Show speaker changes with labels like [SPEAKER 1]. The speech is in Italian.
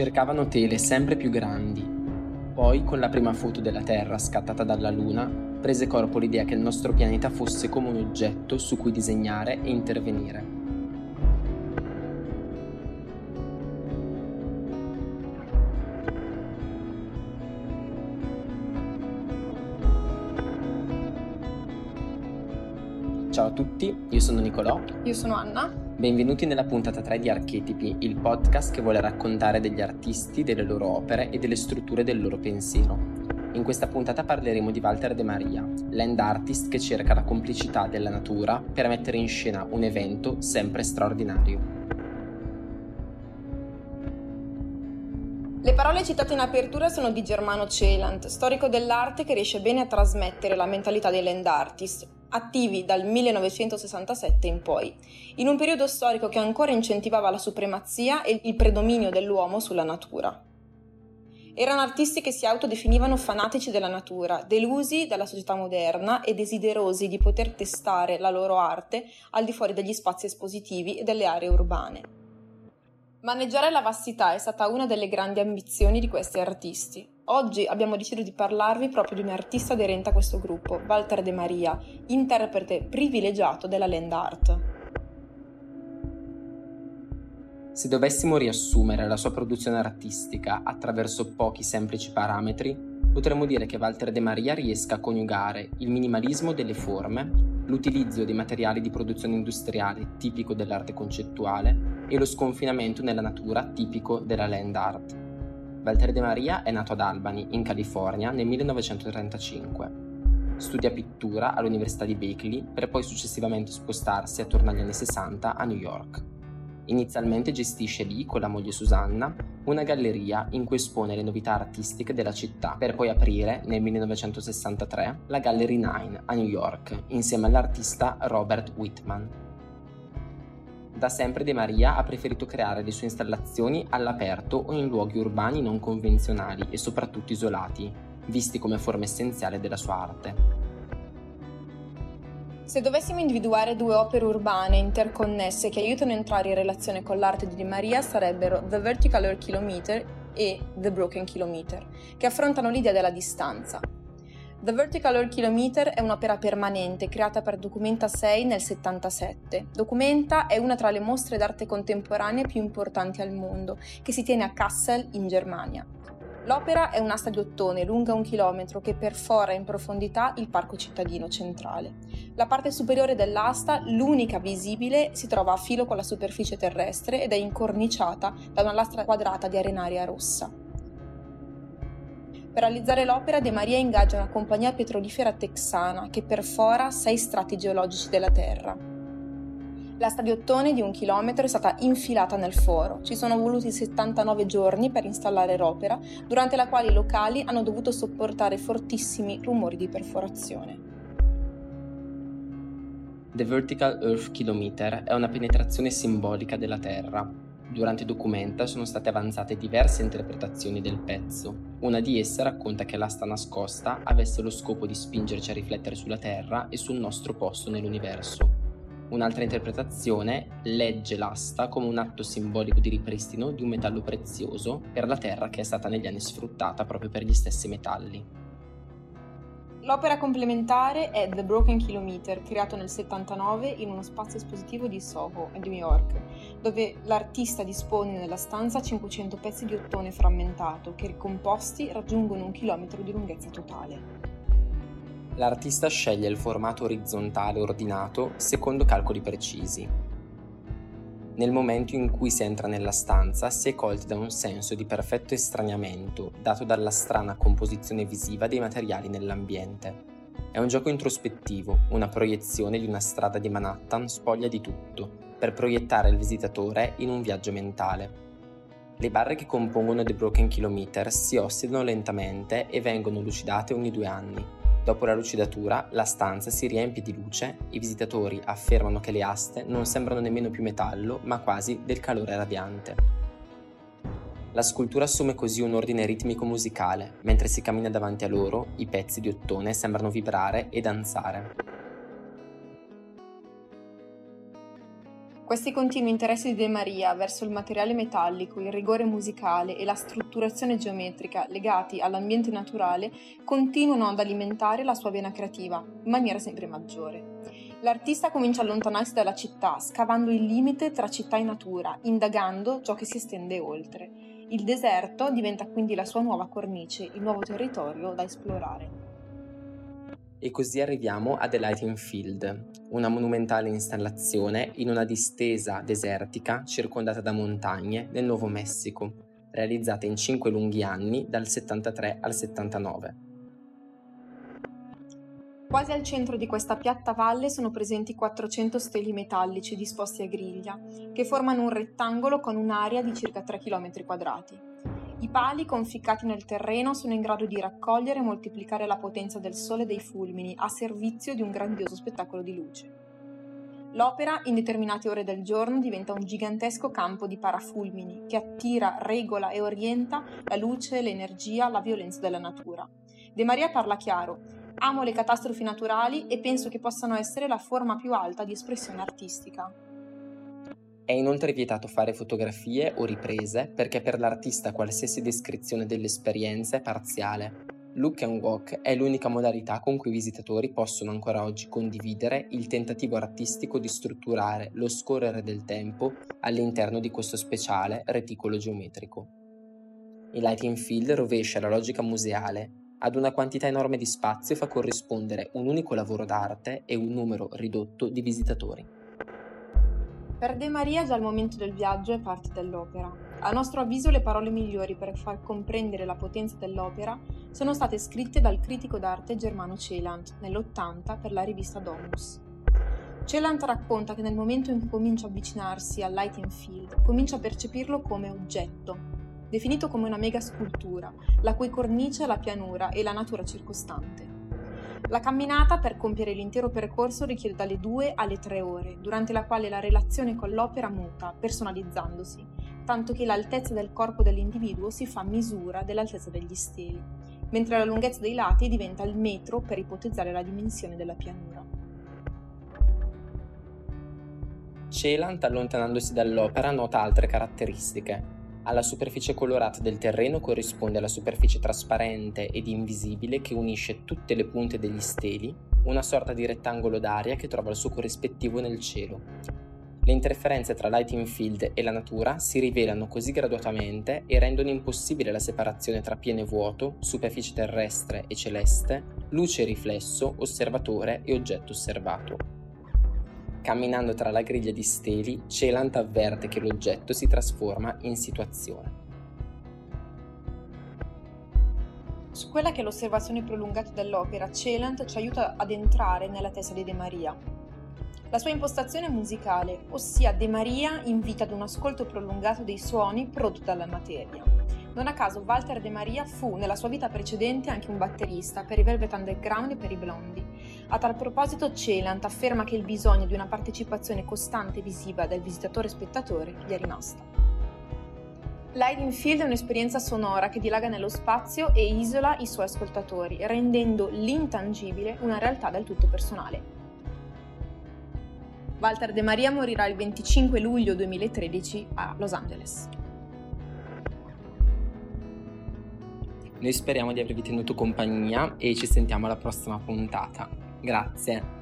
[SPEAKER 1] Cercavano tele sempre più grandi. Poi, con la prima foto della Terra scattata dalla Luna, prese corpo l'idea che il nostro pianeta fosse come un oggetto su cui disegnare e intervenire. Ciao a tutti, io sono Nicolò.
[SPEAKER 2] Io sono Anna.
[SPEAKER 1] Benvenuti nella puntata 3 di Archetipi, il podcast che vuole raccontare degli artisti, delle loro opere e delle strutture del loro pensiero. In questa puntata parleremo di Walter De Maria, land artist che cerca la complicità della natura per mettere in scena un evento sempre straordinario.
[SPEAKER 2] Le parole citate in apertura sono di Germano Celant, storico dell'arte che riesce bene a trasmettere la mentalità dei land artist, attivi dal 1967 in poi, in un periodo storico che ancora incentivava la supremazia e il predominio dell'uomo sulla natura. Erano artisti che si autodefinivano fanatici della natura, delusi dalla società moderna e desiderosi di poter testare la loro arte al di fuori degli spazi espositivi e delle aree urbane. Maneggiare la vastità è stata una delle grandi ambizioni di questi artisti. Oggi abbiamo deciso di parlarvi proprio di un artista aderente a questo gruppo, Walter De Maria, interprete privilegiato della land art.
[SPEAKER 1] Se dovessimo riassumere la sua produzione artistica attraverso pochi semplici parametri, potremmo dire che Walter De Maria riesca a coniugare il minimalismo delle forme, l'utilizzo dei materiali di produzione industriale tipico dell'arte concettuale e lo sconfinamento nella natura tipico della land art. Walter De Maria è nato ad Albany, in California, nel 1935. Studia pittura all'Università di Berkeley per poi successivamente spostarsi attorno agli anni 60 a New York. Inizialmente gestisce lì, con la moglie Susanna, una galleria in cui espone le novità artistiche della città, per poi aprire, nel 1963, la Gallery 9 a New York, insieme all'artista Robert Whitman. Da sempre De Maria ha preferito creare le sue installazioni all'aperto o in luoghi urbani non convenzionali e soprattutto isolati, visti come forma essenziale della sua arte.
[SPEAKER 2] Se dovessimo individuare due opere urbane interconnesse che aiutano a entrare in relazione con l'arte di Di Maria sarebbero The Vertical Earth Kilometer e The Broken Kilometer, che affrontano l'idea della distanza. The Vertical Earth Kilometer è un'opera permanente creata per Documenta 6 nel 77. Documenta è una tra le mostre d'arte contemporanee più importanti al mondo, che si tiene a Kassel in Germania. L'opera è un'asta di ottone lunga un chilometro che perfora in profondità il parco cittadino centrale. La parte superiore dell'asta, l'unica visibile, si trova a filo con la superficie terrestre ed è incorniciata da una lastra quadrata di arenaria rossa. Per realizzare l'opera De Maria ingaggia una compagnia petrolifera texana che perfora sei strati geologici della Terra. La stadiottone di un chilometro è stata infilata nel foro. Ci sono voluti 79 giorni per installare l'opera, durante la quale i locali hanno dovuto sopportare fortissimi rumori di perforazione.
[SPEAKER 1] The Vertical Earth Kilometer è una penetrazione simbolica della Terra. Durante Documenta sono state avanzate diverse interpretazioni del pezzo. Una di esse racconta che l'asta nascosta avesse lo scopo di spingerci a riflettere sulla Terra e sul nostro posto nell'universo. Un'altra interpretazione legge l'asta come un atto simbolico di ripristino di un metallo prezioso per la terra che è stata negli anni sfruttata proprio per gli stessi metalli.
[SPEAKER 2] L'opera complementare è The Broken Kilometer, creato nel 79 in uno spazio espositivo di Soho, a New York, dove l'artista dispone nella stanza 500 pezzi di ottone frammentato che ricomposti raggiungono un chilometro di lunghezza totale.
[SPEAKER 1] L'artista sceglie il formato orizzontale ordinato secondo calcoli precisi. Nel momento in cui si entra nella stanza si è colti da un senso di perfetto estraniamento dato dalla strana composizione visiva dei materiali nell'ambiente. È un gioco introspettivo, una proiezione di una strada di Manhattan spoglia di tutto, per proiettare il visitatore in un viaggio mentale. Le barre che compongono The Broken Kilometer si ossidano lentamente e vengono lucidate ogni due anni, Dopo la lucidatura, la stanza si riempie di luce, i visitatori affermano che le aste non sembrano nemmeno più metallo, ma quasi del calore radiante. La scultura assume così un ordine ritmico musicale, mentre si cammina davanti a loro, i pezzi di ottone sembrano vibrare e danzare.
[SPEAKER 2] Questi continui interessi di De Maria verso il materiale metallico, il rigore musicale e la strutturazione geometrica legati all'ambiente naturale continuano ad alimentare la sua vena creativa in maniera sempre maggiore. L'artista comincia a allontanarsi dalla città, scavando il limite tra città e natura, indagando ciò che si estende oltre. Il deserto diventa quindi la sua nuova cornice, il nuovo territorio da esplorare.
[SPEAKER 1] E così arriviamo a The Lighting Field, una monumentale installazione in una distesa desertica circondata da montagne nel Nuovo Messico, realizzata in cinque lunghi anni dal 73 al 79.
[SPEAKER 2] Quasi al centro di questa piatta valle sono presenti 400 steli metallici disposti a griglia, che formano un rettangolo con un'area di circa 3 km quadrati. I pali conficcati nel terreno sono in grado di raccogliere e moltiplicare la potenza del sole e dei fulmini a servizio di un grandioso spettacolo di luce. L'opera, in determinate ore del giorno, diventa un gigantesco campo di parafulmini che attira, regola e orienta la luce, l'energia, la violenza della natura. De Maria parla chiaro. Amo le catastrofi naturali e penso che possano essere la forma più alta di espressione artistica.
[SPEAKER 1] È inoltre vietato fare fotografie o riprese perché per l'artista qualsiasi descrizione dell'esperienza è parziale. Look and Walk è l'unica modalità con cui i visitatori possono ancora oggi condividere il tentativo artistico di strutturare lo scorrere del tempo all'interno di questo speciale reticolo geometrico. Il lighting field rovescia la logica museale, ad una quantità enorme di spazio fa corrispondere un unico lavoro d'arte e un numero ridotto di visitatori.
[SPEAKER 2] Per De Maria già al momento del viaggio è parte dell'opera. A nostro avviso le parole migliori per far comprendere la potenza dell'opera sono state scritte dal critico d'arte Germano Celant nell'80 per la rivista Domus. Celant racconta che nel momento in cui comincia a avvicinarsi al Lighting Field, comincia a percepirlo come oggetto, definito come una mega scultura, la cui cornice è la pianura e la natura circostante. La camminata per compiere l'intero percorso richiede dalle 2 alle 3 ore, durante la quale la relazione con l'opera muta, personalizzandosi, tanto che l'altezza del corpo dell'individuo si fa misura dell'altezza degli steli, mentre la lunghezza dei lati diventa il metro per ipotizzare la dimensione della pianura.
[SPEAKER 1] Celant, allontanandosi dall'opera, nota altre caratteristiche, alla superficie colorata del terreno corrisponde la superficie trasparente ed invisibile che unisce tutte le punte degli steli, una sorta di rettangolo d'aria che trova il suo corrispettivo nel cielo. Le interferenze tra lighting field e la natura si rivelano così graduatamente e rendono impossibile la separazione tra pieno e vuoto, superficie terrestre e celeste, luce e riflesso, osservatore e oggetto osservato. Camminando tra la griglia di steli, Celant avverte che l'oggetto si trasforma in situazione.
[SPEAKER 2] Su quella che è l'osservazione prolungata dell'opera, Celant ci aiuta ad entrare nella testa di De Maria. La sua impostazione musicale, ossia De Maria invita ad un ascolto prolungato dei suoni prodotti dalla materia. Non a caso Walter De Maria fu nella sua vita precedente anche un batterista per i Velvet Underground e per i Blondi. A tal proposito Celant afferma che il bisogno di una partecipazione costante e visiva del visitatore-spettatore gli è rimasta. Lighting Field è un'esperienza sonora che dilaga nello spazio e isola i suoi ascoltatori, rendendo l'intangibile una realtà del tutto personale. Walter De Maria morirà il 25 luglio 2013 a Los Angeles.
[SPEAKER 1] Noi speriamo di avervi tenuto compagnia e ci sentiamo alla prossima puntata. Grazie.